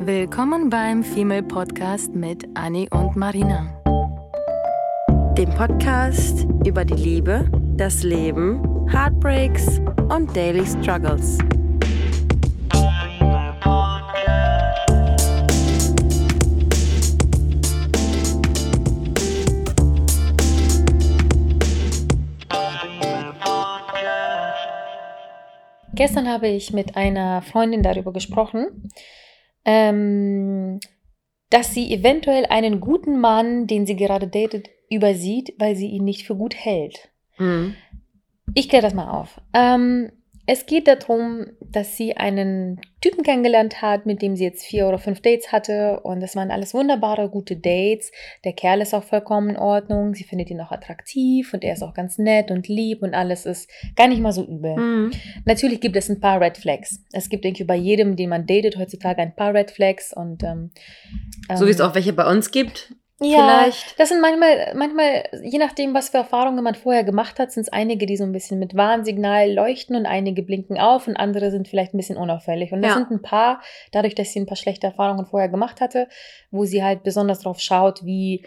Willkommen beim Female Podcast mit Annie und Marina. Dem Podcast über die Liebe, das Leben, Heartbreaks und Daily Struggles. Gestern habe ich mit einer Freundin darüber gesprochen, ähm, dass sie eventuell einen guten Mann, den sie gerade datet, übersieht, weil sie ihn nicht für gut hält. Mhm. Ich kläre das mal auf. Ähm, es geht darum, dass sie einen Typen kennengelernt hat, mit dem sie jetzt vier oder fünf Dates hatte. Und das waren alles wunderbare, gute Dates. Der Kerl ist auch vollkommen in Ordnung. Sie findet ihn auch attraktiv und er ist auch ganz nett und lieb und alles ist gar nicht mal so übel. Mhm. Natürlich gibt es ein paar Red Flags. Es gibt irgendwie bei jedem, den man datet, heutzutage ein paar Red Flags. Und, ähm, So wie es ähm, auch welche bei uns gibt. Ja, vielleicht. das sind manchmal, manchmal, je nachdem, was für Erfahrungen man vorher gemacht hat, sind es einige, die so ein bisschen mit Warnsignal leuchten und einige blinken auf und andere sind vielleicht ein bisschen unauffällig. Und das Ja. sind ein paar, dadurch, dass sie ein paar schlechte Erfahrungen vorher gemacht hatte, wo sie halt besonders drauf schaut, wie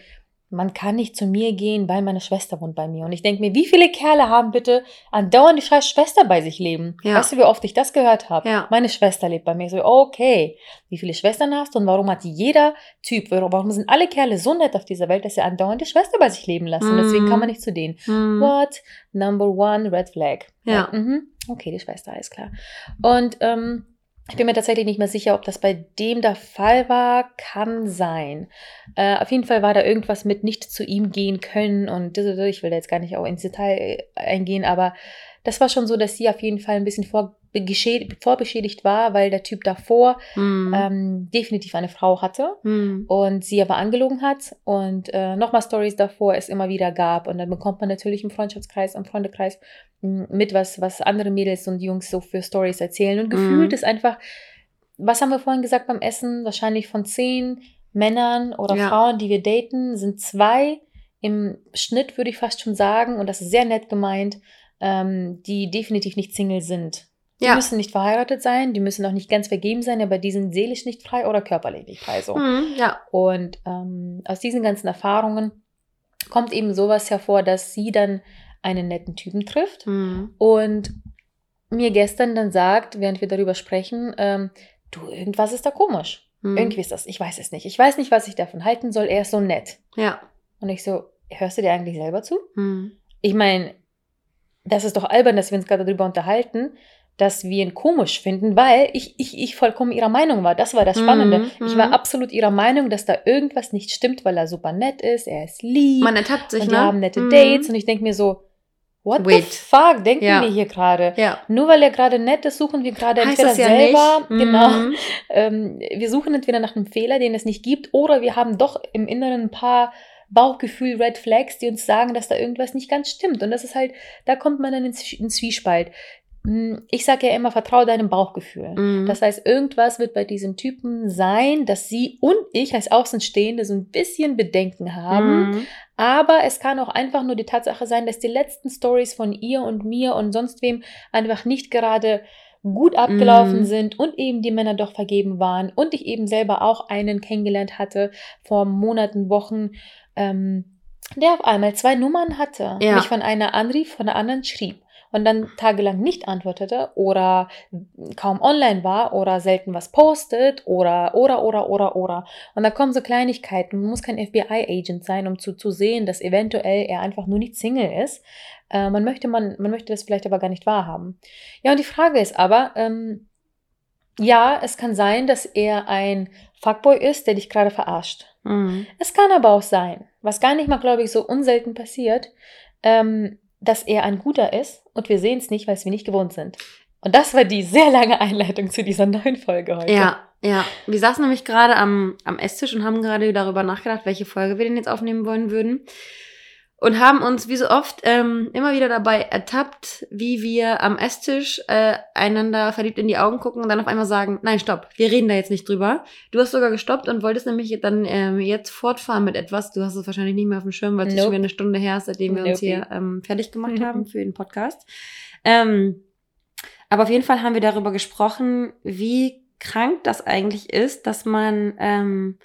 man kann nicht zu mir gehen, weil meine Schwester wohnt bei mir. Und ich denke mir, wie viele Kerle haben bitte andauernd die scheiß Schwester bei sich leben? Ja. Weißt du, wie oft ich das gehört habe? Ja. Meine Schwester lebt bei mir. Ich so, okay, wie viele Schwestern hast du und warum hat jeder Typ, warum sind alle Kerle so nett auf dieser Welt, dass sie andauernd die Schwester bei sich leben lassen? Und deswegen Mhm. kann man nicht zu denen. Mhm. What? Number one, red flag. Ja. Mhm. Okay, die Schwester, alles klar. Und ähm, ich bin mir tatsächlich nicht mehr sicher, ob das bei dem der Fall war. Kann sein. Äh, auf jeden Fall war da irgendwas mit nicht zu ihm gehen können und ich will da jetzt gar nicht auch ins Detail eingehen, aber das war schon so, dass sie auf jeden Fall ein bisschen vorbeschädigt, vorbeschädigt war, weil der Typ davor Mhm. ähm, definitiv eine Frau hatte Mhm. und sie aber angelogen hat und äh, nochmal Stories davor es immer wieder gab und dann bekommt man natürlich im Freundschaftskreis, im Freundekreis mh, mit was, was andere Mädels und Jungs so für Stories erzählen und gefühlt Mhm. ist einfach, was haben wir vorhin gesagt beim Essen, wahrscheinlich von zehn Männern oder Ja. Frauen, die wir daten, sind zwei im Schnitt, würde ich fast schon sagen, und das ist sehr nett gemeint, ähm, die definitiv nicht Single sind. Die Ja. müssen nicht verheiratet sein, die müssen auch nicht ganz vergeben sein, aber die sind seelisch nicht frei oder körperlich nicht frei. So. Mhm. Ja. Und ähm, aus diesen ganzen Erfahrungen kommt eben sowas hervor, dass sie dann einen netten Typen trifft Mhm. und mir gestern dann sagt, während wir darüber sprechen, ähm, du, irgendwas ist da komisch. Mhm. Irgendwie ist das, ich weiß es nicht. Ich weiß nicht, was ich davon halten soll. Er ist so nett. Ja. Und ich so, hörst du dir eigentlich selber zu? Mhm. Ich meine, das ist doch albern, dass wir uns gerade darüber unterhalten, dass wir ihn komisch finden, weil ich, ich, ich vollkommen ihrer Meinung war. Das war das Spannende. Mhm, Ich war mhm. absolut ihrer Meinung, dass da irgendwas nicht stimmt, weil er super nett ist, er ist lieb Man ertappt sich, und ne? die haben nette Mhm. Dates und ich denke mir so, what Wait. the fuck, denken Ja. wir hier gerade? Ja. Nur weil er gerade nett ist, suchen wir gerade entweder das ja selber, nicht. genau, Mhm. ähm, wir suchen entweder nach einem Fehler, den es nicht gibt, oder wir haben doch im Inneren ein paar Bauchgefühl, Red Flags, die uns sagen, dass da irgendwas nicht ganz stimmt. Und das ist halt, da kommt man dann ins Zwiespalt. Hm, Ich sage ja immer, vertraue deinem Bauchgefühl. Mhm. Das heißt, irgendwas wird bei diesen Typen sein, dass sie und ich als Außenstehende so ein bisschen Bedenken haben. Mhm. Aber es kann auch einfach nur die Tatsache sein, dass die letzten Stories von ihr und mir und sonst wem einfach nicht gerade gut abgelaufen Mm. sind und eben die Männer doch vergeben waren und ich eben selber auch einen kennengelernt hatte vor Monaten, Wochen, ähm, der auf einmal zwei Nummern hatte, Ja. mich von einer anrief, von der anderen schrieb und dann tagelang nicht antwortete oder kaum online war oder selten was postet oder oder oder oder oder und da kommen so Kleinigkeiten. Man muss kein FBI-Agent sein, um zu, zu sehen, dass eventuell er einfach nur nicht Single ist. Äh, man, möchte, man, man möchte das vielleicht aber gar nicht wahrhaben. Ja, und die Frage ist aber, ähm, ja, es kann sein, dass er ein Fuckboy ist, der dich gerade verarscht. Mhm. Es kann aber auch sein, was gar nicht mal, glaube ich, so unselten passiert, ähm, dass er ein guter ist und wir sehen es nicht, weil es wir nicht gewohnt sind. Und das war die sehr lange Einleitung zu dieser neuen Folge heute. Ja, ja. Wir saßen nämlich gerade am, am Esstisch und haben gerade darüber nachgedacht, welche Folge wir denn jetzt aufnehmen wollen würden. Und haben uns, wie so oft, ähm, immer wieder dabei ertappt, wie wir am Esstisch äh, einander verliebt in die Augen gucken und dann auf einmal sagen, nein, stopp, wir reden da jetzt nicht drüber. Du hast sogar gestoppt und wolltest nämlich dann ähm, jetzt fortfahren mit etwas. Du hast es wahrscheinlich nicht mehr auf dem Schirm, weil es Nope. schon wieder eine Stunde her ist, seitdem wir uns Nope. hier ähm, fertig gemacht Mhm. haben für den Podcast. Ähm, aber auf jeden Fall haben wir darüber gesprochen, wie krank das eigentlich ist, dass man ähm,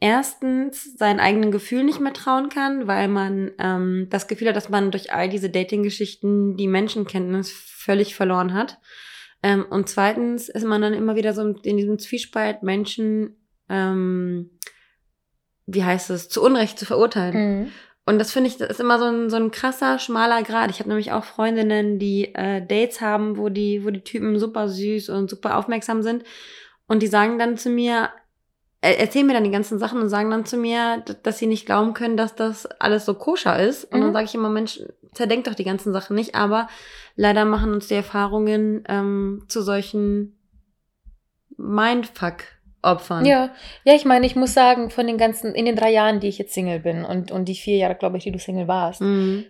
erstens seinen eigenen Gefühlen nicht mehr trauen kann, weil man ähm, das Gefühl hat, dass man durch all diese Dating-Geschichten die Menschenkenntnis völlig verloren hat. Ähm, und zweitens ist man dann immer wieder so in diesem Zwiespalt, Menschen, ähm, wie heißt es, zu Unrecht zu verurteilen. Mhm. Und das finde ich, das ist immer so ein, so ein krasser, schmaler Grad. Ich habe nämlich auch Freundinnen, die äh, Dates haben, wo die, wo die Typen super süß und super aufmerksam sind. Und die sagen dann zu mir, erzählen mir dann die ganzen Sachen und sagen dann zu mir, dass sie nicht glauben können, dass das alles so koscher ist. Und Mhm. dann sage ich immer, Mensch, zerdenkt doch die ganzen Sachen nicht. Aber leider machen uns die Erfahrungen ähm, zu solchen Mindfuck-Opfern. Ja, ja, ich meine, ich muss sagen, von den ganzen, in den drei Jahren, die ich jetzt Single bin und, und die vier Jahre, glaube ich, die du Single warst, Mhm.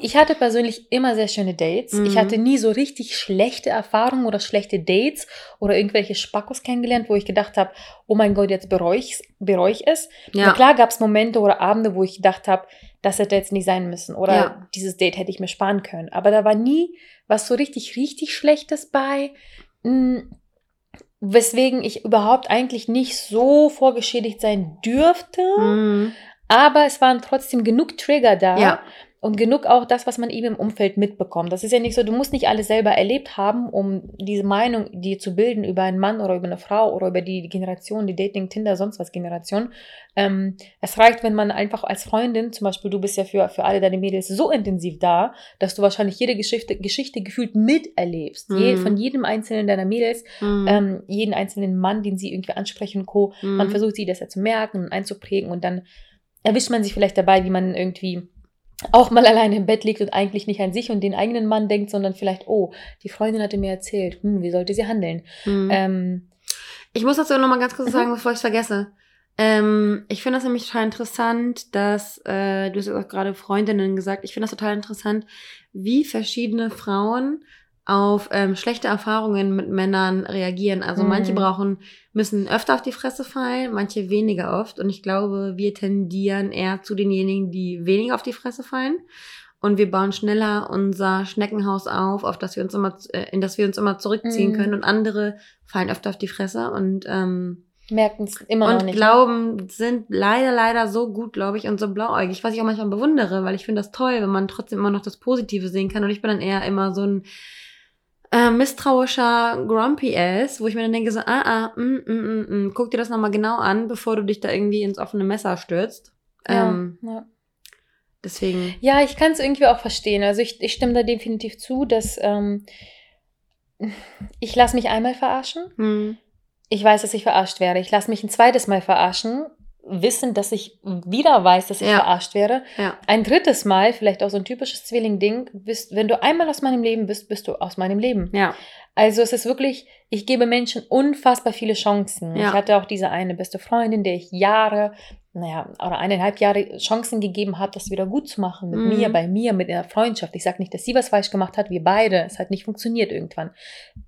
Ich hatte persönlich immer sehr schöne Dates. Mhm. Ich hatte nie so richtig schlechte Erfahrungen oder schlechte Dates oder irgendwelche Spackos kennengelernt, wo ich gedacht habe, oh mein Gott, jetzt bereue ich bereue ich es. Ja. Klar gab es Momente oder Abende, wo ich gedacht habe, das hätte jetzt nicht sein müssen oder Ja. dieses Date hätte ich mir sparen können. Aber da war nie was so richtig, richtig Schlechtes bei. Mm, Weswegen ich überhaupt eigentlich nicht so vorgeschädigt sein dürfte. Mhm. Aber es waren trotzdem genug Trigger da Ja. Und genug auch das, was man eben im Umfeld mitbekommt. Das ist ja nicht so, du musst nicht alles selber erlebt haben, um diese Meinung dir zu bilden über einen Mann oder über eine Frau oder über die Generation, die Dating, Tinder, sonst was Generation. Ähm, es reicht, wenn man einfach als Freundin, zum Beispiel du bist ja für, für alle deine Mädels so intensiv da, dass du wahrscheinlich jede Geschichte, Geschichte gefühlt miterlebst. Je, Mhm. von jedem einzelnen deiner Mädels, Mhm. ähm, jeden einzelnen Mann, den sie irgendwie ansprechen und Co. Man Mhm. versucht sie das ja zu merken und einzuprägen und dann erwischt man sich vielleicht dabei, wie man irgendwie auch mal alleine im Bett liegt und eigentlich nicht an sich und den eigenen Mann denkt, sondern vielleicht, oh, die Freundin hatte mir erzählt, hm, wie sollte sie handeln? Mhm. Ähm, Ich muss dazu noch mal ganz kurz Mhm. sagen, bevor ich es vergesse. Ähm, ich finde das nämlich total interessant, dass, äh, du hast ja auch gerade Freundinnen gesagt, ich finde das total interessant, wie verschiedene Frauen auf ähm, schlechte Erfahrungen mit Männern reagieren. Also Mhm. manche brauchen, müssen öfter auf die Fresse fallen, manche weniger oft. Und ich glaube, wir tendieren eher zu denjenigen, die weniger auf die Fresse fallen. Und wir bauen schneller unser Schneckenhaus auf, auf das wir uns immer, äh, in das wir uns immer zurückziehen Mhm. können. Und andere fallen öfter auf die Fresse und ähm, merken es immer noch und nicht. glauben, sind leider, leider so gut, glaube ich, und so blauäugig, was ich auch manchmal bewundere, weil ich finde das toll, wenn man trotzdem immer noch das Positive sehen kann. Und ich bin dann eher immer so ein äh, misstrauischer Grumpy Ass, wo ich mir dann denke so, ah, ah, mm, mm, mm, mm, guck dir das nochmal genau an, bevor du dich da irgendwie ins offene Messer stürzt. ja, Ähm, ja. deswegen. Ja, ich kann es irgendwie auch verstehen. Also ich, ich stimme da definitiv zu, dass ähm, ich lasse mich einmal verarschen. Hm, Ich weiß, dass ich verarscht werde. Ich lasse mich ein zweites Mal verarschen, wissen, dass ich wieder weiß, dass ich Ja. verarscht werde. ja. Ein drittes Mal, vielleicht auch so ein typisches Zwilling-Ding, bist, wenn du einmal aus meinem Leben bist, bist du aus meinem Leben. Ja. Also es ist wirklich, ich gebe Menschen unfassbar viele Chancen. Ich hatte auch diese eine beste Freundin, der ich Jahre, naja, oder eineinhalb Jahre Chancen gegeben habe, das wieder gut zu machen. Mit Mhm. mir, bei mir, mit einer Freundschaft. Ich sage nicht, dass sie was falsch gemacht hat, wir beide. Es hat nicht funktioniert irgendwann.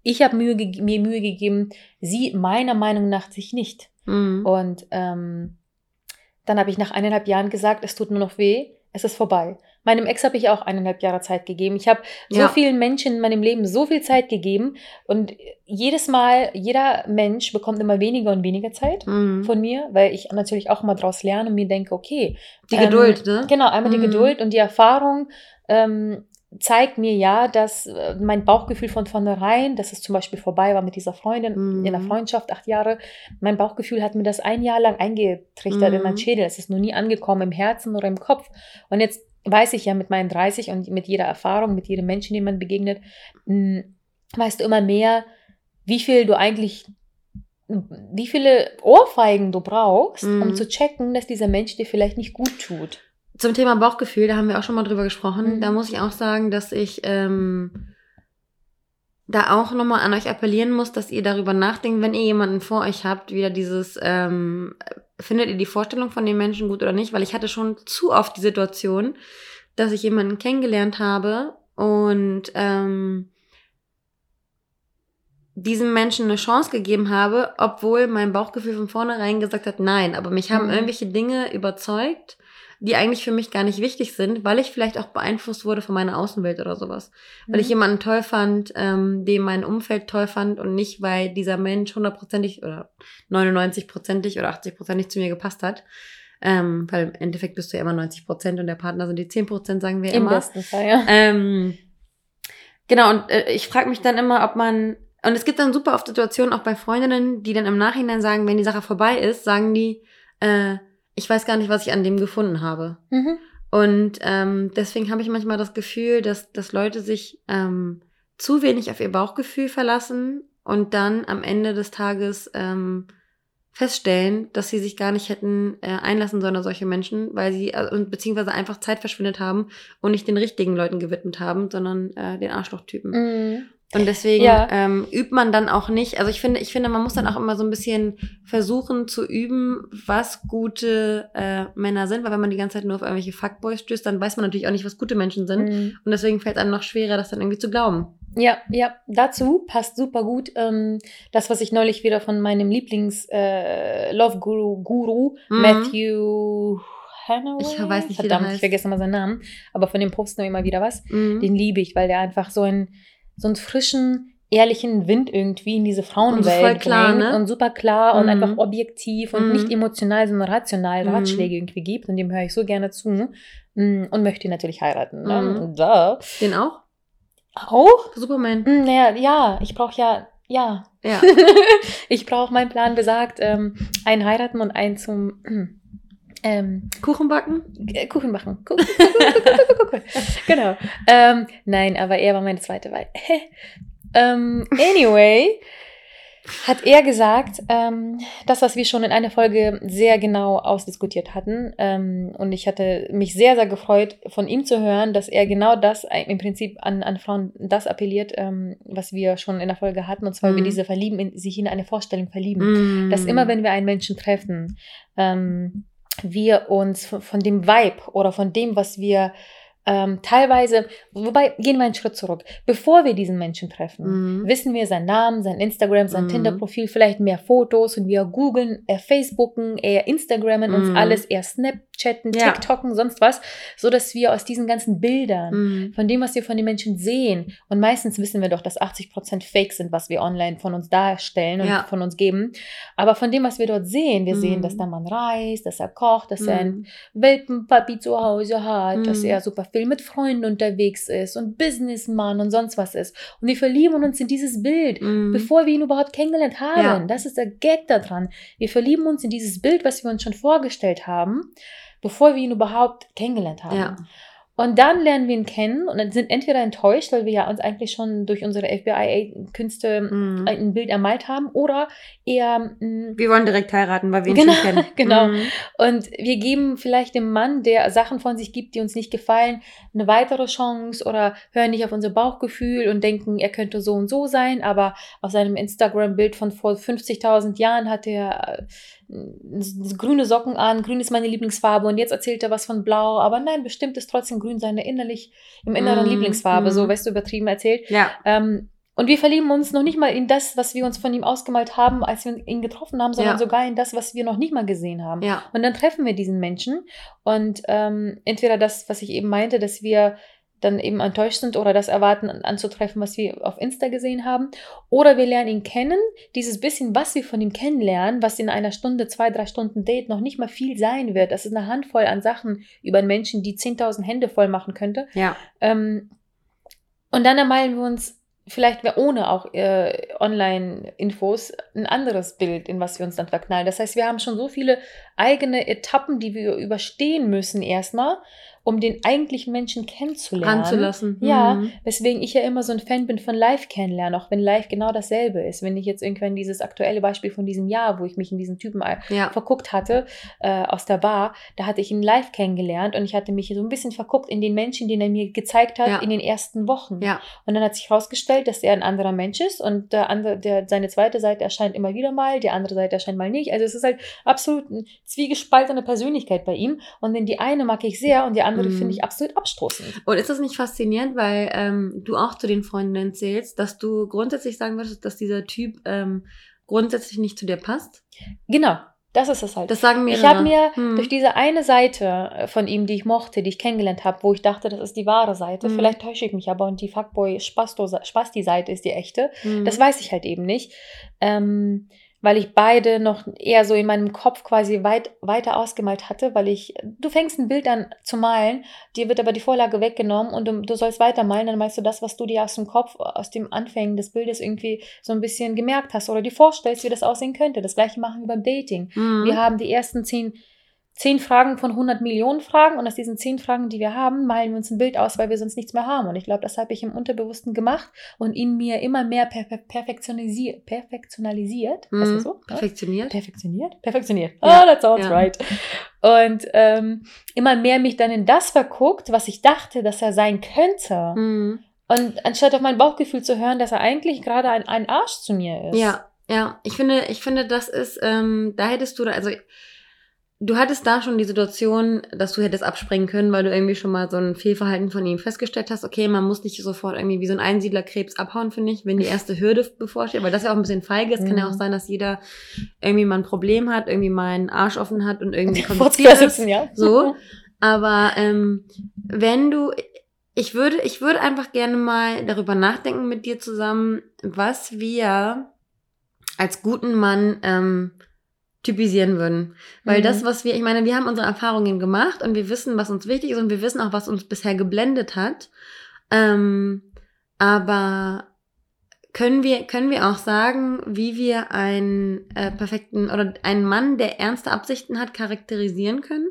Ich habe mir Mühe gegeben, sie meiner Meinung nach sich nicht. Hm. Und ähm, dann habe ich nach eineinhalb Jahren gesagt, es tut nur noch weh, es ist vorbei. Meinem Ex habe ich auch eineinhalb Jahre Zeit gegeben. Ich habe so Ja. vielen Menschen in meinem Leben so viel Zeit gegeben und jedes Mal, jeder Mensch bekommt immer weniger und weniger Zeit Hm. von mir, weil ich natürlich auch immer daraus lerne und mir denke, okay. Die ähm, Geduld, ne? Genau, einmal die Mhm. Geduld und die Erfahrung ähm, zeigt mir ja, dass äh, mein Bauchgefühl von vornherein, dass es zum Beispiel vorbei war mit dieser Freundin Mhm. in der Freundschaft, acht Jahre, mein Bauchgefühl hat mir das ein Jahr lang eingetrichtert in Mhm. meinen Schädel. Es ist noch nie angekommen im Herzen oder im Kopf. Und jetzt weiß ich ja mit meinen 30 und mit jeder Erfahrung, mit jedem Menschen, dem man begegnet, mh, weißt du immer mehr, wie viel du eigentlich, wie viele Ohrfeigen du brauchst, um Mhm. zu checken, dass dieser Mensch dir vielleicht nicht gut tut. Zum Thema Bauchgefühl, da haben wir auch schon mal drüber gesprochen. Mhm. Da muss ich auch sagen, dass ich ähm, da auch nochmal an euch appellieren muss, dass ihr darüber nachdenkt, wenn ihr jemanden vor euch habt, wieder dieses, ähm, findet ihr die Vorstellung von dem Menschen gut oder nicht? Weil ich hatte schon zu oft die Situation, dass ich jemanden kennengelernt habe und ähm, diesem Menschen eine Chance gegeben habe, obwohl mein Bauchgefühl von vornherein gesagt hat, nein, aber mich haben Mhm. irgendwelche Dinge überzeugt, die eigentlich für mich gar nicht wichtig sind, weil ich vielleicht auch beeinflusst wurde von meiner Außenwelt oder sowas. Weil ich Mhm. jemanden toll fand, ähm, den mein Umfeld toll fand und nicht, weil dieser Mensch hundertprozentig oder 99-prozentig oder 80-prozentig zu mir gepasst hat. Ähm, weil im Endeffekt bist du ja immer 90 Prozent und der Partner sind die 10 Prozent, sagen wir Im immer. besten Fall, ja. Ähm, genau, und äh, ich frage mich dann immer, ob man. Und es gibt dann super oft Situationen, auch bei Freundinnen, die dann im Nachhinein sagen, wenn die Sache vorbei ist, sagen die, äh, ich weiß gar nicht, was ich an dem gefunden habe. Mhm. Und ähm, deswegen habe ich manchmal das Gefühl, dass, dass Leute sich ähm, zu wenig auf ihr Bauchgefühl verlassen und dann am Ende des Tages ähm, feststellen, dass sie sich gar nicht hätten äh, einlassen sollen auf solche Menschen, weil sie äh, und beziehungsweise einfach Zeit verschwendet haben und nicht den richtigen Leuten gewidmet haben, sondern äh, den Arschlochtypen. Mhm. Und deswegen Ja. ähm, übt man dann auch nicht. Also ich finde, ich finde, man muss dann auch immer so ein bisschen versuchen zu üben, was gute äh, Männer sind, weil wenn man die ganze Zeit nur auf irgendwelche Fuckboys stößt, dann weiß man natürlich auch nicht, was gute Menschen sind. Mhm. Und deswegen fällt es einem noch schwerer, das dann irgendwie zu glauben. Ja, ja, dazu passt super gut ähm, das, was ich neulich wieder von meinem Lieblings-Love-Guru Guru, Mhm. Matthew Hanaway. Ich weiß nicht, Verdammt, ich vergesse mal seinen Namen, aber von dem posten wir immer wieder was. Mhm. Den liebe ich, weil der einfach so einen, so einen frischen, ehrlichen Wind irgendwie in diese Frauenwelt Und so voll klar, ne? und super klar und Mhm. einfach objektiv und Mhm. nicht emotional, sondern rational Mhm. Ratschläge irgendwie gibt und dem höre ich so gerne zu mm, und möchte ihn natürlich heiraten. Ne? Da. Den auch? Auch? Superman. Mm, Naja, ja, ich brauche ja, ja. Ja. ich brauche, mein Plan besagt, ähm, einen heiraten und einen zum ähm, Kuchen backen? äh, Kuchen machen. Kuchen, Kuchen, genau. Ähm, nein, aber er war meine zweite Wahl. ähm, anyway, hat er gesagt, ähm, das, was wir schon in einer Folge sehr genau ausdiskutiert hatten. Ähm, und ich hatte mich sehr, sehr gefreut, von ihm zu hören, dass er genau das äh, im Prinzip an, an Frauen das appelliert, ähm, was wir schon in der Folge hatten. Und zwar, Mhm. wir diese verlieben, in, sich in eine Vorstellung verlieben Mhm. dass immer, wenn wir einen Menschen treffen, ähm, wir uns von, von dem Vibe oder von dem, was wir ähm, teilweise, wobei gehen wir einen Schritt zurück, bevor wir diesen Menschen treffen, Mhm. wissen wir seinen Namen, sein Instagram, sein Mhm. Tinder-Profil, vielleicht mehr Fotos und wir googeln, eher Facebooken, eher Instagrammen, uns Mhm. alles, eher Snapchatten, Ja. TikToken, sonst was, so dass wir aus diesen ganzen Bildern Mhm. von dem, was wir von den Menschen sehen. Und meistens wissen wir doch, dass 80% Fake sind, was wir online von uns darstellen und Ja. von uns geben. Aber von dem, was wir dort sehen, wir Mhm. sehen, dass der Mann reist, dass er kocht, dass er einen Mhm. Welpenpapi zu Hause hat, dass Mhm. er super viel mit Freunden unterwegs ist und Businessmann und sonst was ist. Und wir verlieben uns in dieses Bild. Mhm. Bevor wir ihn überhaupt kennengelernt haben. Ja. Das ist der Gag daran. Wir verlieben uns in dieses Bild, was wir uns schon vorgestellt haben, bevor wir ihn überhaupt kennengelernt haben. Ja. Und dann lernen wir ihn kennen und dann sind entweder enttäuscht, weil wir ja uns eigentlich schon durch unsere FBI-Künste Mhm. ein Bild ermalt haben, oder eher mh, Wir wollen direkt heiraten, weil wir ihn Genau, schon kennen. genau. Mhm. und wir geben vielleicht dem Mann, der Sachen von sich gibt, die uns nicht gefallen, eine weitere Chance oder hören nicht auf unser Bauchgefühl und denken, er könnte so und so sein, aber auf seinem Instagram-Bild von vor 50.000 Jahren hat er äh, grüne Socken an, grün ist meine Lieblingsfarbe und jetzt erzählt er was von blau, aber nein, bestimmt ist trotzdem grün seine innerlich, im inneren Mm, Lieblingsfarbe, mm. so, weißt du, übertrieben erzählt. Ja. Ähm, und wir verlieben uns noch nicht mal in das, was wir uns von ihm ausgemalt haben, als wir ihn getroffen haben, sondern Ja. sogar in das, was wir noch nicht mal gesehen haben. Ja. Und dann treffen wir diesen Menschen und ähm, entweder das, was ich eben meinte, dass wir dann eben enttäuscht sind oder das erwarten an- anzutreffen, was wir auf Insta gesehen haben. Oder wir lernen ihn kennen, dieses bisschen, was wir von ihm kennenlernen, was in einer Stunde, zwei, drei Stunden Date noch nicht mal viel sein wird. Das ist eine Handvoll an Sachen über einen Menschen, die 10.000 Hände voll machen könnte. Ja. Ähm, und dann ermalen wir uns vielleicht ohne auch äh, Online-Infos ein anderes Bild, in was wir uns dann verknallen. Das heißt, wir haben schon so viele eigene Etappen, die wir überstehen müssen erstmal, um den eigentlichen Menschen kennenzulernen. Ranzulassen. Ja, Mhm. weswegen ich ja immer so ein Fan bin von Live kennenlernen, auch wenn Live genau dasselbe ist. Wenn ich jetzt irgendwann dieses aktuelle Beispiel von diesem Jahr, wo ich mich in diesen Typen Ja. verguckt hatte äh, aus der Bar, da hatte ich ihn live kennengelernt und ich hatte mich so ein bisschen verguckt in den Menschen, den er mir gezeigt hat Ja. in den ersten Wochen. Ja. Und dann hat sich herausgestellt, dass er ein anderer Mensch ist und der andere, der, seine zweite Seite erscheint immer wieder mal, die andere Seite erscheint mal nicht. Also es ist halt absolut eine zwiegespaltene Persönlichkeit bei ihm. Und denn die eine mag ich sehr und die andere Mhm. finde ich absolut abstoßend. Und ist das nicht faszinierend, weil ähm, du auch zu den Freundinnen zählst, dass du grundsätzlich sagen würdest, dass dieser Typ ähm, grundsätzlich nicht zu dir passt? Genau. Das ist es halt. Das sagen mir. ich habe mir hm. durch diese eine Seite äh, von ihm, die ich mochte, die ich kennengelernt habe, wo ich dachte, das ist die wahre Seite. Mhm. Vielleicht täusche ich mich aber und die Fuckboy-Spasti-Seite ist die echte. hm. Das weiß ich halt eben nicht. Ähm, weil ich beide noch eher so in meinem Kopf quasi weit weiter ausgemalt hatte, weil ich, du fängst ein Bild an zu malen, dir wird aber die Vorlage weggenommen und du, du sollst weitermalen, dann malst du das, was du dir aus dem Kopf, aus dem Anfängen des Bildes irgendwie so ein bisschen gemerkt hast oder dir vorstellst, wie das aussehen könnte. Das gleiche machen wir beim Dating. Hm. Wir haben die ersten zehn, zehn Fragen von 100 Millionen Fragen und aus diesen zehn Fragen, die wir haben, malen wir uns ein Bild aus, weil wir sonst nichts mehr haben. Und ich glaube, das habe ich im Unterbewussten gemacht und in mir immer mehr perfe perfektionalisiert. Perfektionalisiert. Hm. Ist so? Perfektioniert. Perfektioniert? Perfektioniert. Ah, that sounds ja. right. Und ähm, immer mehr mich dann in das verguckt, was ich dachte, dass er sein könnte. Hm. Und anstatt auf mein Bauchgefühl zu hören, dass er eigentlich gerade ein, ein Arsch zu mir ist. Ja, ja. Ich finde, ich finde, das ist, ähm, da hättest du, da, also du hattest da schon die Situation, dass du hättest abspringen können, weil du irgendwie schon mal so ein Fehlverhalten von ihm festgestellt hast. Okay, man muss nicht sofort irgendwie wie so ein Einsiedlerkrebs abhauen, finde ich, wenn die erste Hürde bevorsteht, weil das ja auch ein bisschen feige ist. Kann ja Mhm. auch sein, dass jeder irgendwie mal ein Problem hat, irgendwie mal einen Arsch offen hat und irgendwie kompliziert ist. ja. So. Aber ähm, wenn du, ich würde, ich würde einfach gerne mal darüber nachdenken mit dir zusammen, was wir als guten Mann ähm, typisieren würden. Weil Mhm. das, was wir, ich meine, wir haben unsere Erfahrungen gemacht und wir wissen, was uns wichtig ist und wir wissen auch, was uns bisher geblendet hat. Ähm, aber können wir, können wir auch sagen, wie wir einen äh, perfekten oder einen Mann, der ernste Absichten hat, charakterisieren können?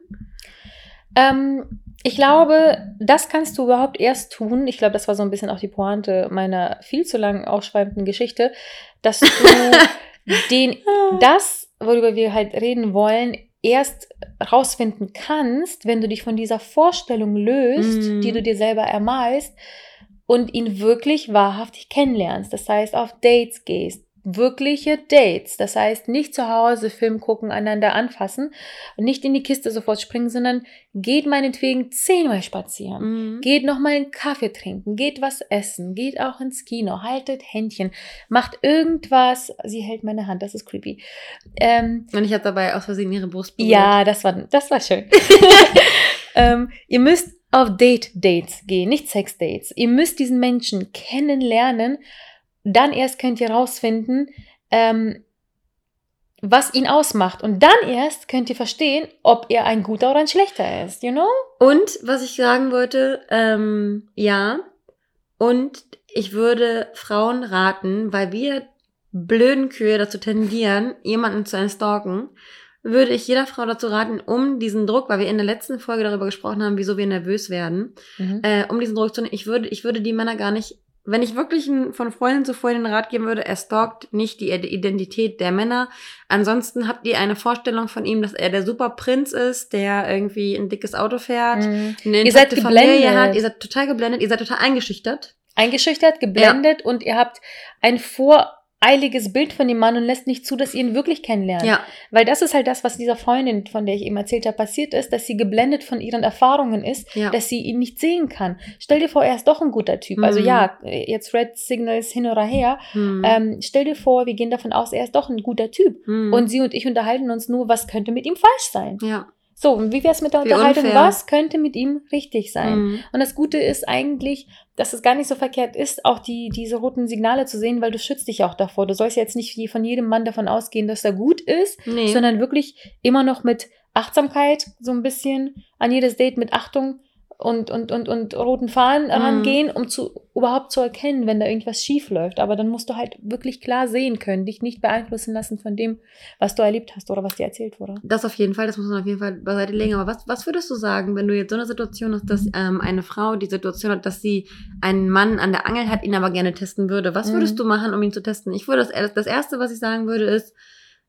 Ähm, ich glaube, das kannst du überhaupt erst tun. Ich glaube, das war so ein bisschen auch die Pointe meiner viel zu lang ausschweifenden Geschichte, dass du den, das, worüber wir halt reden wollen, erst rausfinden kannst, wenn du dich von dieser Vorstellung löst, Mhm. die du dir selber ermalst und ihn wirklich wahrhaftig kennenlernst. Das heißt, auf Dates gehst. Wirkliche Dates. Das heißt, nicht zu Hause Film gucken, einander anfassen und nicht in die Kiste sofort springen, sondern geht meinetwegen zehnmal spazieren. Mhm. Geht noch mal einen Kaffee trinken, geht was essen, geht auch ins Kino, haltet Händchen, macht irgendwas. Sie hält meine Hand, das ist creepy. Ähm, Und ich habe dabei aus Versehen ihre Brust berührt. ja, das war, das war schön. ähm, ihr müsst auf Date-Dates gehen, nicht Sex-Dates. Ihr müsst diesen Menschen kennenlernen. Dann erst könnt ihr rausfinden, ähm, was ihn ausmacht. Und dann erst könnt ihr verstehen, ob er ein guter oder ein schlechter ist. You know? Und was ich sagen wollte, ähm, ja. Und ich würde Frauen raten, weil wir blöden Kühe dazu tendieren, jemanden zu stalken, würde ich jeder Frau dazu raten, um diesen Druck, weil wir in der letzten Folge darüber gesprochen haben, wieso wir nervös werden, Mhm. äh, um diesen Druck zu nehmen, ich würde, ich würde die Männer gar nicht, wenn ich wirklich von Freundin zu Freundin Rat geben würde, er stalkt nicht die Identität der Männer. Ansonsten habt ihr eine Vorstellung von ihm, dass er der Superprinz ist, der irgendwie ein dickes Auto fährt, Mhm. eine Ihr seid geblendet. hat, ihr seid total geblendet, ihr seid total eingeschüchtert. Eingeschüchtert, geblendet und ihr habt ein voreiliges Bild von dem Mann und lässt nicht zu, dass ihr ihn wirklich kennenlernt. Ja. Weil das ist halt das, was dieser Freundin, von der ich eben erzählt habe, passiert ist, dass sie geblendet von ihren Erfahrungen ist, Ja. dass sie ihn nicht sehen kann. Stell dir vor, er ist doch ein guter Typ. Also Mhm. ja, jetzt Red Signals hin oder her. Hm. Ähm, stell dir vor, wir gehen davon aus, er ist doch ein guter Typ. Hm. Und sie und ich unterhalten uns nur, was könnte mit ihm falsch sein. ja. So, und wie wäre es mit der Wie Unterhaltung? unfair. Was könnte mit ihm richtig sein? Hm. Und das Gute ist eigentlich, dass es gar nicht so verkehrt ist, auch die, diese roten Signale zu sehen, weil du schützt dich auch davor. Du sollst jetzt nicht von jedem Mann davon ausgehen, dass er gut ist, Nee. sondern wirklich immer noch mit Achtsamkeit so ein bisschen an jedes Date mit Achtung und, und, und, und roten Fahnen rangehen, um zu, überhaupt zu erkennen, wenn da irgendwas schief läuft. Aber dann musst du halt wirklich klar sehen können, dich nicht beeinflussen lassen von dem, was du erlebt hast oder was dir erzählt wurde. Das auf jeden Fall, das muss man auf jeden Fall beiseite legen. Aber was, was würdest du sagen, wenn du jetzt so eine Situation hast, dass ähm, eine Frau die Situation hat, dass sie einen Mann an der Angel hat, ihn aber gerne testen würde? Was würdest Mhm. du machen, um ihn zu testen? Ich würde das, das erste, was ich sagen würde, ist,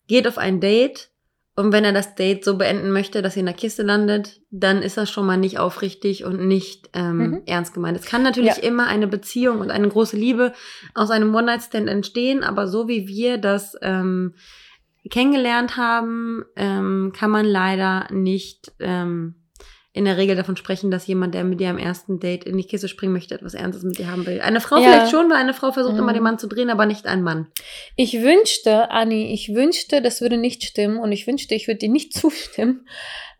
geht auf ein Date und wenn er das Date so beenden möchte, dass sie in der Kiste landet, dann ist das schon mal nicht aufrichtig und nicht ähm, Mhm. ernst gemeint. Es kann natürlich Ja. immer eine Beziehung und eine große Liebe aus einem One-Night-Stand entstehen, aber so wie wir das ähm, kennengelernt haben, ähm, kann man leider nicht ähm, in der Regel davon sprechen, dass jemand, der mit dir am ersten Date in die Kiste springen möchte, etwas Ernstes mit dir haben will. Eine Frau Ja. vielleicht schon, weil eine Frau versucht Mhm. immer den Mann zu drehen, aber nicht ein Mann. Ich wünschte, Anni, ich wünschte, das würde nicht stimmen und ich wünschte, ich würde dir nicht zustimmen,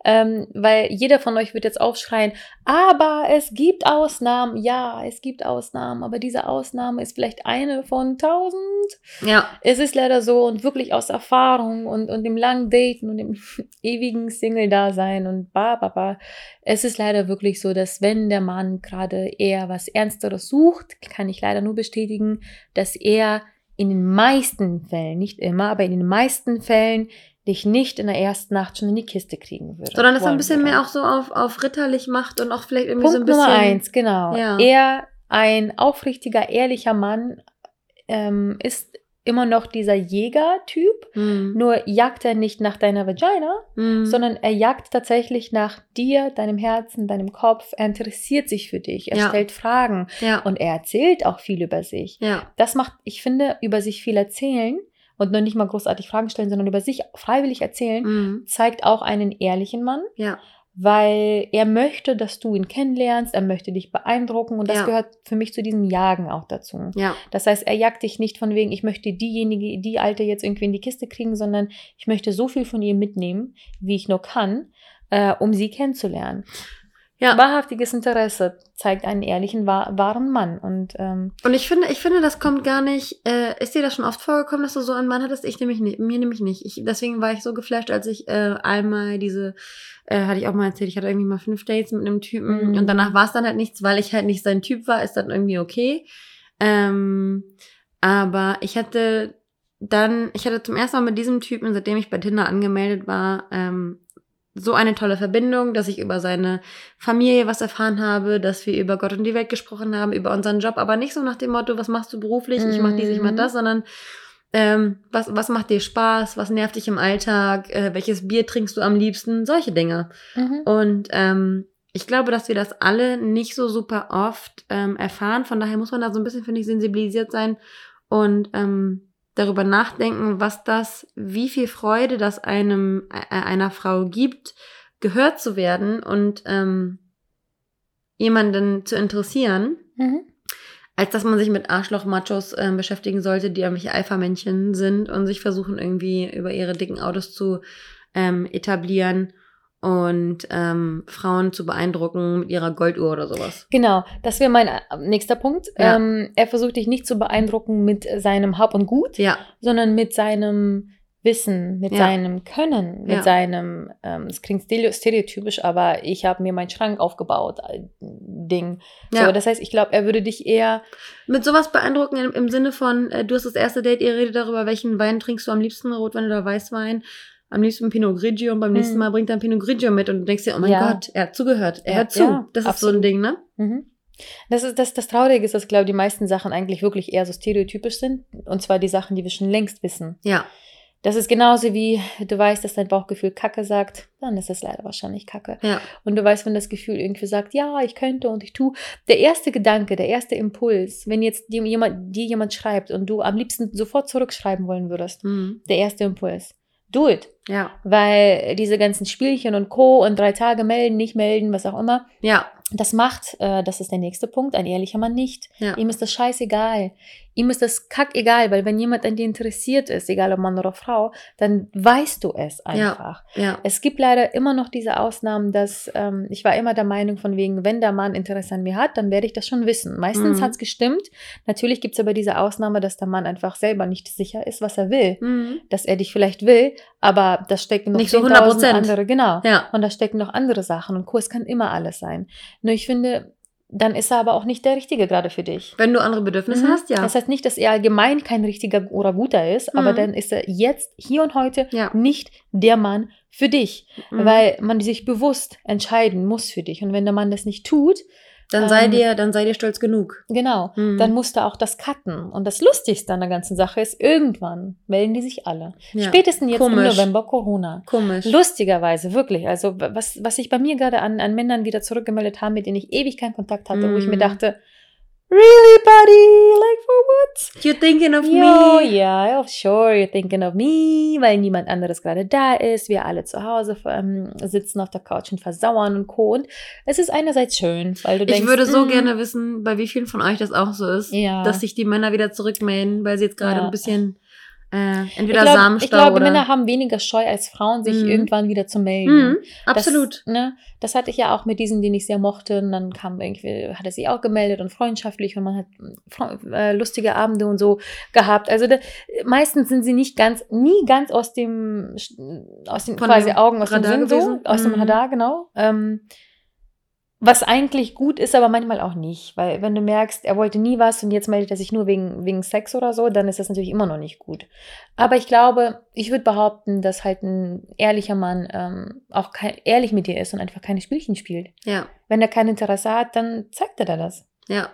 ähm, weil jeder von euch wird jetzt aufschreien, aber es gibt Ausnahmen, ja, es gibt Ausnahmen, aber diese Ausnahme ist vielleicht eine von tausend. Ja, Es ist leider so und wirklich aus Erfahrung und, und dem langen Daten und dem ewigen Single-Dasein und ba, ba, ba. Es ist leider wirklich so, dass wenn der Mann gerade eher was Ernsteres sucht, kann ich leider nur bestätigen, dass er in den meisten Fällen, nicht immer, aber in den meisten Fällen dich nicht in der ersten Nacht schon in die Kiste kriegen würde. sondern dass er ein bisschen würde. mehr auch so auf, auf ritterlich macht und auch vielleicht irgendwie Punkt so ein bisschen. Nummer eins, genau. Ja. Er, ein aufrichtiger, ehrlicher Mann, ähm, ist immer noch dieser Jäger-Typ. Hm. Nur jagt er nicht nach deiner Vagina, Hm. sondern er jagt tatsächlich nach dir, deinem Herzen, deinem Kopf. Er interessiert sich für dich. Er Ja. stellt Fragen ja, und er erzählt auch viel über sich. ja, Das macht, ich finde, über sich viel erzählen und noch nicht mal großartig Fragen stellen, sondern über sich freiwillig erzählen, hm. zeigt auch einen ehrlichen Mann ja, weil er möchte, dass du ihn kennenlernst, er möchte dich beeindrucken und das Ja. gehört für mich zu diesem Jagen auch dazu. ja, Das heißt, er jagt dich nicht von wegen, ich möchte diejenige, die Alte jetzt irgendwie in die Kiste kriegen, sondern ich möchte so viel von ihr mitnehmen, wie ich nur kann, äh, um sie kennenzulernen. Ja. Wahrhaftiges Interesse zeigt einen ehrlichen, wahr, wahren Mann. Und ähm, Und ich finde, ich finde, das kommt gar nicht. Äh, ist dir das schon oft vorgekommen, dass du so einen Mann hattest? Ich nämlich nicht. Mir nämlich nicht. Ich, deswegen war ich so geflasht, als ich äh, einmal diese, äh, hatte ich auch mal erzählt, ich hatte irgendwie mal fünf Dates mit einem Typen Mhm. und danach war es dann halt nichts, weil ich halt nicht sein Typ war, ist dann irgendwie okay. Ähm, aber ich hatte dann, ich hatte zum ersten Mal mit diesem Typen, seitdem ich bei Tinder angemeldet war, ähm, so eine tolle Verbindung, dass ich über seine Familie was erfahren habe, dass wir über Gott und die Welt gesprochen haben, über unseren Job, aber nicht so nach dem Motto, was machst du beruflich, ich mach dies, ich mach Mhm. das, sondern ähm, was, was macht dir Spaß, was nervt dich im Alltag, äh, welches Bier trinkst du am liebsten, solche Dinge. mhm. Und ähm, ich glaube, dass wir das alle nicht so super oft ähm, erfahren. Von daher muss man da so ein bisschen, finde ich, sensibilisiert sein und ähm, darüber nachdenken, was das, wie viel Freude das einem äh, einer Frau gibt, gehört zu werden und ähm, jemanden zu interessieren, Mhm. als dass man sich mit Arschloch-Machos ähm, beschäftigen sollte, die irgendwelche Alpha-Männchen sind und sich versuchen irgendwie über ihre dicken Autos zu ähm, etablieren und ähm, Frauen zu beeindrucken mit ihrer Golduhr oder sowas. Genau, das wäre mein äh, nächster Punkt. Ja. Ähm, er versucht dich nicht zu beeindrucken mit seinem Hab und Gut, Ja, sondern mit seinem Wissen, mit Ja. seinem Können, mit seinem, ähm, es klingt stereo- stereotypisch, aber ich habe mir meinen Schrank aufgebaut, äh, Ding. Ja. So, das heißt, ich glaube, er würde dich eher, mit sowas beeindrucken im, im Sinne von, äh, du hast das erste Date, ihr redet darüber, welchen Wein trinkst du am liebsten, Rotwein oder Weißwein. Am liebsten Pinot Grigio und beim nächsten Hm. Mal bringt er ein Pinot Grigio mit und du denkst dir, oh mein Ja. Gott, er hat zugehört, er Ja, hört zu. ja, das ist so ein. Ding, ne? mhm. Das ist das, das Traurige ist, dass, glaube ich, die meisten Sachen eigentlich wirklich eher so stereotypisch sind. Und zwar die Sachen, die wir schon längst wissen. Ja, Das ist genauso wie du weißt, dass dein Bauchgefühl Kacke sagt, dann ist es leider wahrscheinlich Kacke. ja, Und du weißt, wenn das Gefühl irgendwie sagt, ja, ich könnte und ich tue. Der erste Gedanke, der erste Impuls, wenn jetzt dir jemand, dir jemand schreibt und du am liebsten sofort zurückschreiben wollen würdest, mhm. der erste Impuls, do it. ja, Weil diese ganzen Spielchen und Co. und drei Tage melden, nicht melden, was auch immer, ja, das macht, äh, das ist der nächste Punkt, ein ehrlicher Mann nicht. ja. Ihm ist das scheißegal. Ihm ist das kackegal, weil wenn jemand an dir interessiert ist, egal ob Mann oder Frau, dann weißt du es einfach. ja. Es gibt leider immer noch diese Ausnahmen, dass ähm, ich war immer der Meinung von wegen, wenn der Mann Interesse an mir hat, dann werde ich das schon wissen. Meistens Mhm. hat es gestimmt. Natürlich gibt es aber diese Ausnahme, dass der Mann einfach selber nicht sicher ist, was er will. Mhm. Dass er dich vielleicht will, aber da stecken noch Nicht so 10.000 100%. andere, genau. Ja, Und da stecken noch andere Sachen und. Es kann immer alles sein. Nur ich finde, dann ist er aber auch nicht der Richtige gerade für dich. wenn du andere Bedürfnisse Mhm. hast, ja. Das heißt nicht, dass er allgemein kein richtiger oder guter ist, aber Mhm. dann ist er jetzt, hier und heute, Ja. nicht der Mann für dich. Mhm. Weil man sich bewusst entscheiden muss für dich. Und wenn der Mann das nicht tut, dann sei ähm, dir, dann sei dir stolz genug. genau, Mhm. dann musst du auch das cutten. Und das Lustigste an der ganzen Sache ist, irgendwann melden die sich alle. Ja. Spätestens jetzt im Komisch. November Corona. Komisch. Lustigerweise, wirklich. Also, was, was sich bei mir gerade an, an Männern wieder zurückgemeldet haben, mit denen ich ewig keinen Kontakt hatte, wo ich mir Mhm. dachte, Really, buddy? Like for what? You're thinking of Ja, me. ja, sure, you're thinking of me, weil niemand anderes gerade da ist. Wir alle zu Hause ähm, sitzen auf der Couch und versauern und Co. Und es ist einerseits schön, weil du denkst, Ich würde so mm, gerne wissen, bei wie vielen von euch das auch so ist, Ja. dass sich die Männer wieder zurückmelden, weil sie jetzt gerade Ja. ein bisschen äh, Ich entweder glaube, Samenstau ich glaube Männer haben weniger Scheu als Frauen, sich Mhm. irgendwann wieder zu melden. Mhm, absolut. Das, ne, das hatte ich ja auch mit diesen, den ich sehr mochte. Und dann kam irgendwie, hat er sich auch gemeldet und freundschaftlich und man hat äh, lustige Abende und so gehabt. Also da, meistens sind sie nicht ganz, nie ganz aus dem, aus den Von quasi dem Augen, aus Radar dem Sinn so, gewesen? aus dem Mhm. Radar, genau. Ähm, was eigentlich gut ist, aber manchmal auch nicht. Weil wenn du merkst, er wollte nie was und jetzt meldet er sich nur wegen, wegen Sex oder so, dann ist das natürlich immer noch nicht gut. Aber ich glaube, ich würde behaupten, dass halt ein ehrlicher Mann ähm, auch kein, ehrlich mit dir ist und einfach keine Spielchen spielt. Ja, Wenn er kein Interesse hat, dann zeigt er dir das. ja.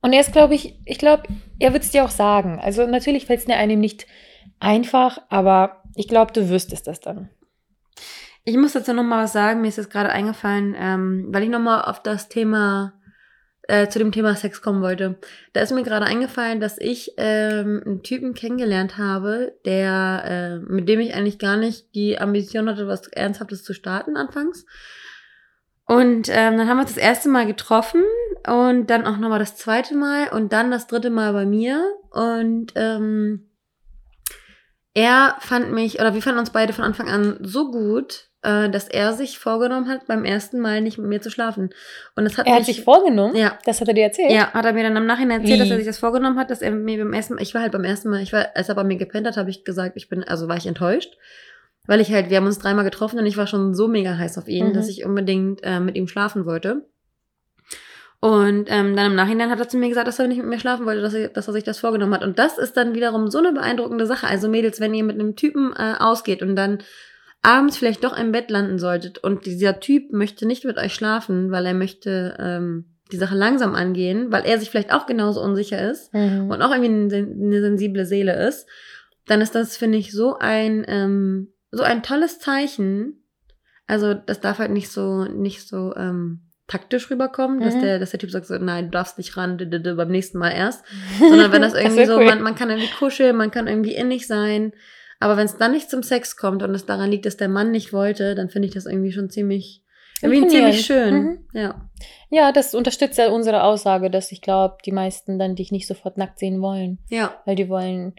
Und er ist, glaube ich, ich glaube, er wird es dir auch sagen. Also natürlich fällt es dir einem nicht einfach, aber ich glaube, du wüsstest das dann. Ich muss dazu noch mal was sagen. Mir ist jetzt gerade eingefallen, ähm, weil ich noch mal auf das Thema äh, zu dem Thema Sex kommen wollte. Da ist mir gerade eingefallen, dass ich ähm, einen Typen kennengelernt habe, der äh, mit dem ich eigentlich gar nicht die Ambition hatte, was Ernsthaftes zu starten anfangs. Und ähm, dann haben wir uns das erste Mal getroffen und dann auch noch mal das zweite Mal und dann das dritte Mal bei mir und ähm, er fand mich, oder wir fanden uns beide von Anfang an so gut, äh, dass er sich vorgenommen hat, beim ersten Mal nicht mit mir zu schlafen. Und das hat Er mich, hat sich vorgenommen, Ja. das hat er dir erzählt. ja, hat er mir dann im Nachhinein erzählt, dass Wie? er sich das vorgenommen hat, dass er mir beim ersten Mal, ich war halt beim ersten Mal, ich war, als er bei mir gepennt hat, habe ich gesagt, ich bin, also war ich enttäuscht. Weil ich halt, wir haben uns dreimal getroffen und ich war schon so mega heiß auf ihn, Mhm. dass ich unbedingt äh, mit ihm schlafen wollte. Und ähm, dann im Nachhinein hat er zu mir gesagt, dass er nicht mit mir schlafen wollte, dass er, dass er sich das vorgenommen hat. Und das ist dann wiederum so eine beeindruckende Sache. Also Mädels, wenn ihr mit einem Typen äh, ausgeht und dann abends vielleicht doch im Bett landen solltet und dieser Typ möchte nicht mit euch schlafen, weil er möchte ähm, die Sache langsam angehen, weil er sich vielleicht auch genauso unsicher ist Mhm. und auch irgendwie eine, sen- eine sensible Seele ist, dann ist das, finde ich, so ein, ähm, so ein tolles Zeichen. Also, das darf halt nicht so, nicht so ähm, taktisch rüberkommen, dass, Mhm. der, dass der Typ sagt so, nein, du darfst nicht ran, d -d -d beim nächsten Mal erst. Sondern wenn das irgendwie wär so, cool. man, man kann irgendwie kuscheln, man kann irgendwie innig sein. Aber wenn es dann nicht zum Sex kommt und es daran liegt, dass der Mann nicht wollte, dann finde ich das irgendwie schon ziemlich, irgendwie ziemlich schön. Imponierend. Ja. Ja, das unterstützt ja unsere Aussage, dass ich glaube, die meisten dann dich nicht sofort nackt sehen wollen, Ja, weil die wollen,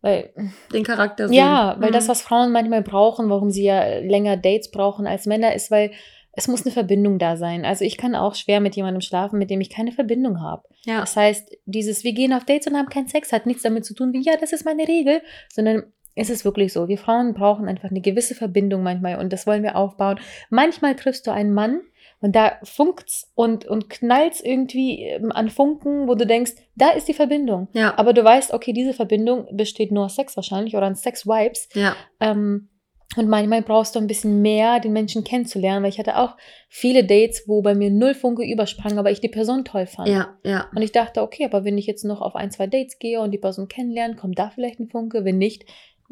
weil den Charakter sehen. ja, weil Mhm. das, was Frauen manchmal brauchen, warum sie ja länger Dates brauchen als Männer, ist, weil es muss eine Verbindung da sein. Also ich kann auch schwer mit jemandem schlafen, mit dem ich keine Verbindung habe. Ja. Das heißt, dieses wir gehen auf Dates und haben keinen Sex hat nichts damit zu tun, wie ja, das ist meine Regel, sondern es ist wirklich so. Wir Frauen brauchen einfach eine gewisse Verbindung manchmal und das wollen wir aufbauen. Manchmal triffst du einen Mann und da funkt's und, und knallt's irgendwie ähm, an Funken, wo du denkst, da ist die Verbindung. Ja. Aber du weißt, okay, diese Verbindung besteht nur aus Sex wahrscheinlich oder an Sex-Vibes. ja. Ähm, und manchmal brauchst du ein bisschen mehr, den Menschen kennenzulernen, weil ich hatte auch viele Dates, wo bei mir null Funke übersprang, aber ich die Person toll fand. Ja, ja. Und ich dachte, okay, aber wenn ich jetzt noch auf ein, zwei Dates gehe und die Person kennenlerne, kommt da vielleicht ein Funke? Wenn nicht,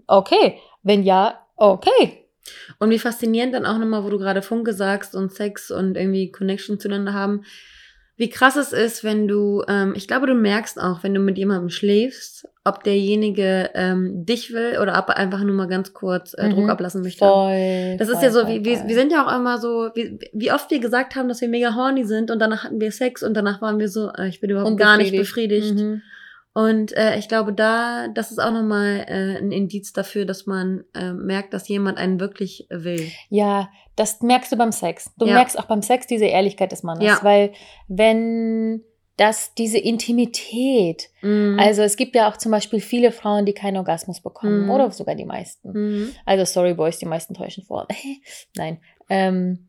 okay. Wenn ja, okay. Und wie faszinierend dann auch nochmal, wo du gerade Funke sagst und Sex und irgendwie Connection zueinander haben, wie krass es ist, wenn du, ähm, ich glaube, du merkst auch, wenn du mit jemandem schläfst, ob derjenige ähm, dich will oder ob er einfach nur mal ganz kurz äh, Druck Mhm. ablassen möchte. Voll. Das ist voll, ja so, voll, wie, wir, voll. wir sind ja auch immer so, wie, wie oft wir gesagt haben, dass wir mega horny sind und danach hatten wir Sex und danach waren wir so, äh, ich bin überhaupt gar nicht befriedigt. Mhm. Und äh, ich glaube, da, das ist auch nochmal äh, ein Indiz dafür, dass man äh, merkt, dass jemand einen wirklich will. Ja, das merkst du beim Sex. Du Ja. merkst auch beim Sex diese Ehrlichkeit des Mannes, Ja. weil wenn das diese Intimität, Mhm. also es gibt ja auch zum Beispiel viele Frauen, die keinen Orgasmus bekommen Mhm. oder sogar die meisten. Mhm. Also sorry Boys, die meisten täuschen vor. Nein. Ähm,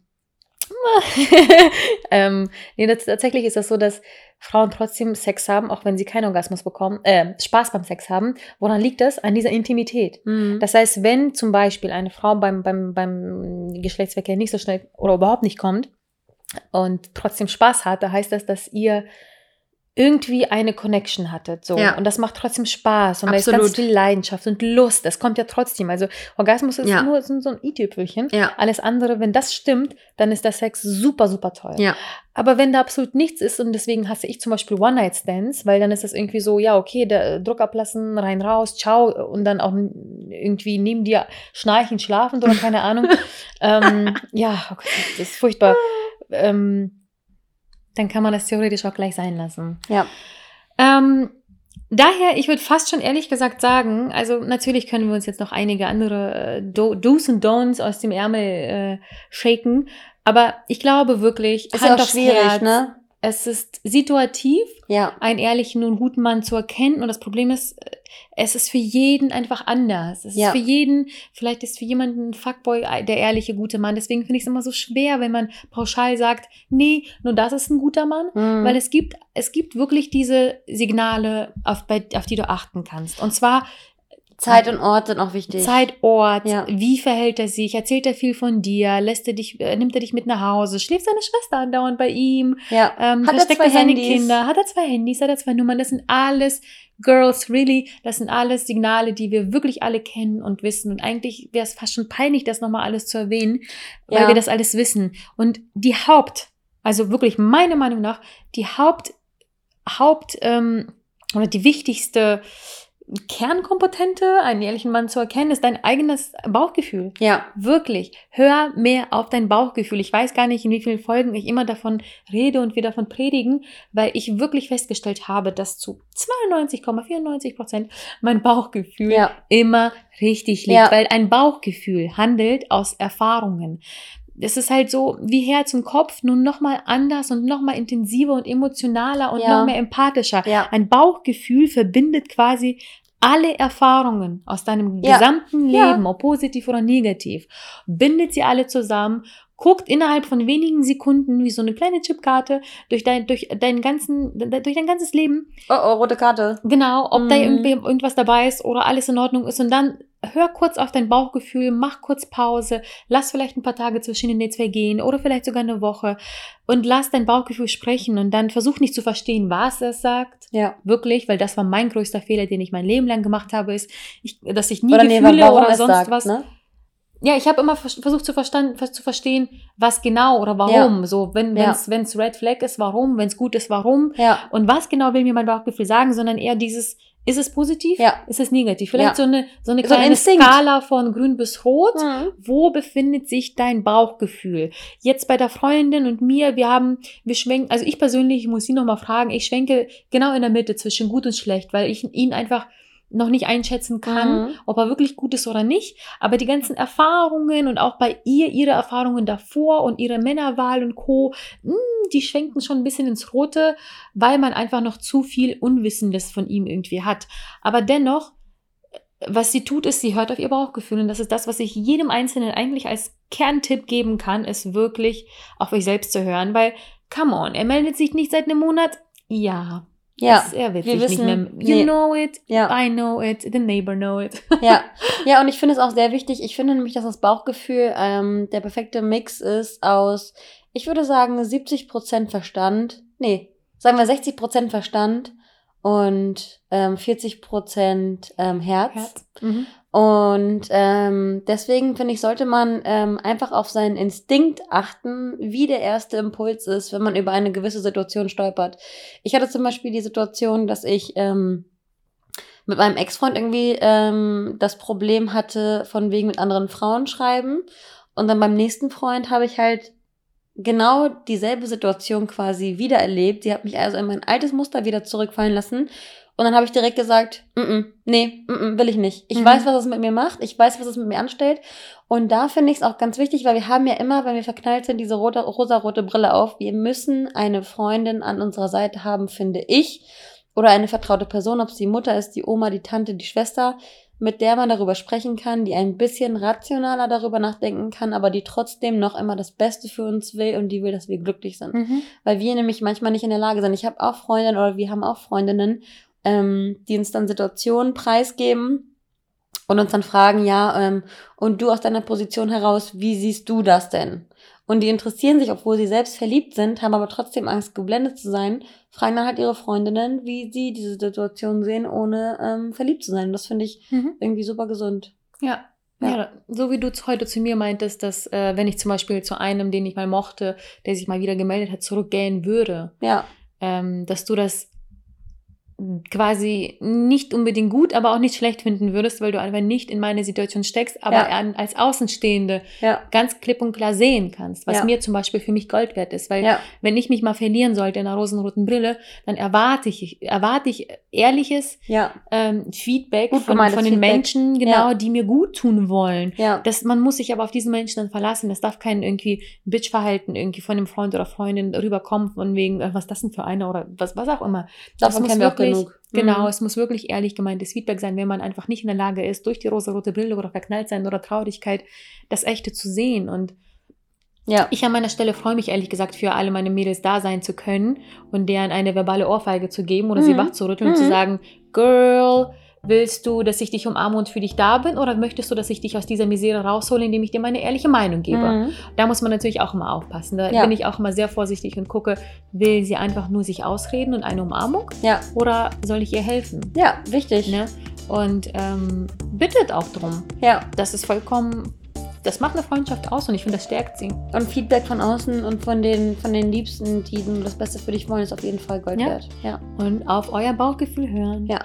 ähm, nee, das, tatsächlich ist das so, dass Frauen trotzdem Sex haben, auch wenn sie keinen Orgasmus bekommen, äh, Spaß beim Sex haben. Woran liegt das? An dieser Intimität. Mhm. Das heißt, wenn zum Beispiel eine Frau beim, beim, beim Geschlechtsverkehr nicht so schnell oder überhaupt nicht kommt und trotzdem Spaß hat, da heißt das, dass ihr irgendwie eine Connection hattet. So. Ja. Und das macht trotzdem Spaß. Und da ist Absolut. ganz viel Leidenschaft und Lust. Das kommt ja trotzdem. Also Orgasmus ist Ja. nur so, ein i-Tüpfelchen. Ja. Alles andere, wenn das stimmt, dann ist der Sex super, super toll. Ja. Aber wenn da absolut nichts ist und deswegen hasse ich zum Beispiel One-Night-Stands, weil dann ist das irgendwie so, ja, okay, der äh, Druck ablassen, rein, raus, ciao und dann auch irgendwie neben dir schnarchen, schlafen oder keine Ahnung. ähm, ja, oh Gott, das ist furchtbar. Ähm, dann kann man das theoretisch auch gleich sein lassen. Ja. Ähm, daher, ich würde fast schon ehrlich gesagt sagen, also natürlich können wir uns jetzt noch einige andere äh, Do Do's und Don'ts aus dem Ärmel äh, shaken, aber ich glaube wirklich, Ist ja auch schwierig, Herz, ne? Es ist situativ, Ja. einen ehrlichen und guten Mann zu erkennen. Und das Problem ist, äh, es ist für jeden einfach anders. Es Ja. ist für jeden, vielleicht ist für jemanden ein Fuckboy äh, der ehrliche, gute Mann. Deswegen finde ich es immer so schwer, wenn man pauschal sagt, nee, nur das ist ein guter Mann. Mhm. Weil es gibt, es gibt wirklich diese Signale, auf, bei, auf die du achten kannst. Und zwar Zeit und Ort sind auch wichtig. Zeit, Ort, Ja. wie verhält er sich, erzählt er viel von dir, lässt er dich, äh, nimmt er dich mit nach Hause, schläft seine Schwester andauernd bei ihm, Ja. ähm, Hat er versteckt zwei er seine Handys? Kinder, hat er zwei Handys, hat er zwei Nummern, das sind alles Girls, really, das sind alles Signale, die wir wirklich alle kennen und wissen. Und eigentlich wäre es fast schon peinlich, das nochmal alles zu erwähnen, weil Ja. wir das alles wissen. Und die Haupt, also wirklich meiner Meinung nach, die Haupt, Haupt, ähm, oder die wichtigste Kernkompetente, einen ehrlichen Mann zu erkennen, ist dein eigenes Bauchgefühl. Ja. Wirklich, hör mehr auf dein Bauchgefühl. Ich weiß gar nicht, in wie vielen Folgen ich immer davon rede und wir davon predigen, weil ich wirklich festgestellt habe, dass zu 92,94 Prozent mein Bauchgefühl Ja. immer richtig liegt, Ja. weil ein Bauchgefühl handelt aus Erfahrungen. Es ist halt so wie Herz und Kopf, nur noch mal anders und noch mal intensiver und emotionaler und Ja. noch mehr empathischer. Ja. Ein Bauchgefühl verbindet quasi alle Erfahrungen aus deinem Ja. gesamten. Leben, ob positiv oder negativ, bindet sie alle zusammen, guckt innerhalb von wenigen Sekunden wie so eine kleine Chipkarte durch dein, durch deinen ganzen, durch dein ganzes Leben, Oh, oh, rote Karte. genau, ob da Mhm. irgendwie irgendwas dabei ist oder alles in Ordnung ist und dann hör kurz auf dein Bauchgefühl, mach kurz Pause, lass vielleicht ein paar Tage zwischen den Dates vergehen oder vielleicht sogar eine Woche und lass dein Bauchgefühl sprechen und dann versuch nicht zu verstehen, was es sagt, Ja. wirklich, weil das war mein größter Fehler, den ich mein Leben lang gemacht habe, ist, ich, dass ich nie Oder nee, Gefühle warum oder es sonst sagt, was. ne? Ja, ich habe immer vers- versucht zu, verstand, zu verstehen, was genau oder warum. So, wenn Ja. wenn's wenn's Red Flag ist, warum, wenn es gut ist, warum. Ja. Und was genau will mir mein Bauchgefühl sagen, sondern eher dieses, ist es positiv? Ja. Ist es negativ? Vielleicht Ja. so eine, so eine So ein kleine. Skala von grün bis rot. Mhm. Wo befindet sich dein Bauchgefühl? Jetzt bei der Freundin und mir, wir haben, wir schwenken, also ich persönlich, ich muss sie nochmal fragen, ich schwenke genau in der Mitte zwischen gut und schlecht, weil ich ihn einfach noch nicht einschätzen kann, Mhm. ob er wirklich gut ist oder nicht. Aber die ganzen Erfahrungen und auch bei ihr, ihre Erfahrungen davor und ihre Männerwahl und Co., mh, die schwenken schon ein bisschen ins Rote, weil man einfach noch zu viel Unwissendes von ihm irgendwie hat. Aber dennoch, was sie tut, ist, sie hört auf ihr Bauchgefühl. Und das ist das, was ich jedem Einzelnen eigentlich als Kerntipp geben kann, ist wirklich auf euch selbst zu hören. Weil, come on, er meldet sich nicht seit einem Monat. Ja. Ja. er wird wir wissen, nicht mehr. You nee. know it. Ja. I know it. The neighbor know it. Ja, ja, und ich finde es auch sehr wichtig. Ich finde nämlich, dass das Bauchgefühl ähm, der perfekte Mix ist aus, ich würde sagen, 70% Verstand, nee, sagen wir 60% Verstand und ähm, 40% ähm, Herz. Herz. Mhm. Und ähm, deswegen finde ich, sollte man ähm, einfach auf seinen Instinkt achten, wie der erste Impuls ist, wenn man über eine gewisse Situation stolpert. Ich hatte zum Beispiel die Situation, dass ich ähm, mit meinem Ex-Freund irgendwie ähm, das Problem hatte, von wegen mit anderen Frauen schreiben. Und dann beim nächsten Freund habe ich halt genau dieselbe Situation quasi wieder erlebt. Sie hat mich also in mein altes Muster wieder zurückfallen lassen. Und dann habe ich direkt gesagt, mm -mm, nee, mm -mm, will ich nicht. Ich Mhm. weiß, was es mit mir macht. Ich weiß, was es mit mir anstellt. Und da finde ich es auch ganz wichtig, weil wir haben ja immer, wenn wir verknallt sind, diese rote, rosa-rote Brille auf. Wir müssen eine Freundin an unserer Seite haben, finde ich. Oder eine vertraute Person, ob es die Mutter ist, die Oma, die Tante, die Schwester, mit der man darüber sprechen kann, die ein bisschen rationaler darüber nachdenken kann, aber die trotzdem noch immer das Beste für uns will und die will, dass wir glücklich sind Mhm. weil wir nämlich manchmal nicht in der Lage sind. Ich habe auch Freundinnen oder wir haben auch Freundinnen, ähm, die uns dann Situationen preisgeben und uns dann fragen, ja, ähm, und du aus deiner Position heraus, wie siehst du das denn? und die interessieren sich, obwohl sie selbst verliebt sind, haben aber trotzdem Angst, geblendet zu sein, fragen dann halt ihre Freundinnen, wie sie diese Situation sehen, ohne ähm, verliebt zu sein. Und das finde ich Mhm. irgendwie super gesund. Ja. Ja. Ja. so wie du heute zu mir meintest, dass äh, wenn ich zum Beispiel zu einem, den ich mal mochte, der sich mal wieder gemeldet hat, zurückgehen würde, Ja, ähm, dass du das quasi nicht unbedingt gut, aber auch nicht schlecht finden würdest, weil du einfach nicht in meine Situation steckst, aber Ja. als Außenstehende ja, ganz klipp und klar sehen kannst, was Ja. mir zum Beispiel für mich Gold wert ist. Weil wenn ich mich mal verlieren sollte in einer rosenroten Brille, dann erwarte ich, erwarte ich ehrliches ähm, Feedback Gut von, von den Feedback. Menschen, genau, die mir gut tun wollen. Das, man muss sich aber auf diesen Menschen dann verlassen. Es darf kein irgendwie Bitch-Verhalten irgendwie von einem Freund oder Freundin rüberkommen, von wegen, äh, was das denn für eine oder was, was auch immer. Davon muss kennen wir auch genug. Genau, Mhm. es muss wirklich ehrlich gemeintes Feedback sein, wenn man einfach nicht in der Lage ist, durch die rosa-rote Brille oder verknallt sein oder Traurigkeit, das Echte zu sehen. Und Ja, ich an meiner Stelle freue mich ehrlich gesagt, für alle meine Mädels da sein zu können und deren eine verbale Ohrfeige zu geben oder sie Mhm. wach zu rütteln und zu Mhm. sagen, Girl, willst du, dass ich dich umarme und für dich da bin oder möchtest du, dass ich dich aus dieser Misere raushole, indem ich dir meine ehrliche Meinung gebe? Mhm. Da muss man natürlich auch immer aufpassen. Da Ja. bin ich auch immer sehr vorsichtig und gucke, will sie einfach nur sich ausreden und eine Umarmung ja, oder soll ich ihr helfen? ja, wichtig. Ne? Und ähm, bittet auch drum. Ja, Das ist vollkommen, das macht eine Freundschaft aus und ich finde, das stärkt sie. und Feedback von außen und von den, von den Liebsten, die nur das Beste für dich wollen, ist auf jeden Fall Gold Ja. wert. Ja, Und auf euer Bauchgefühl hören. ja.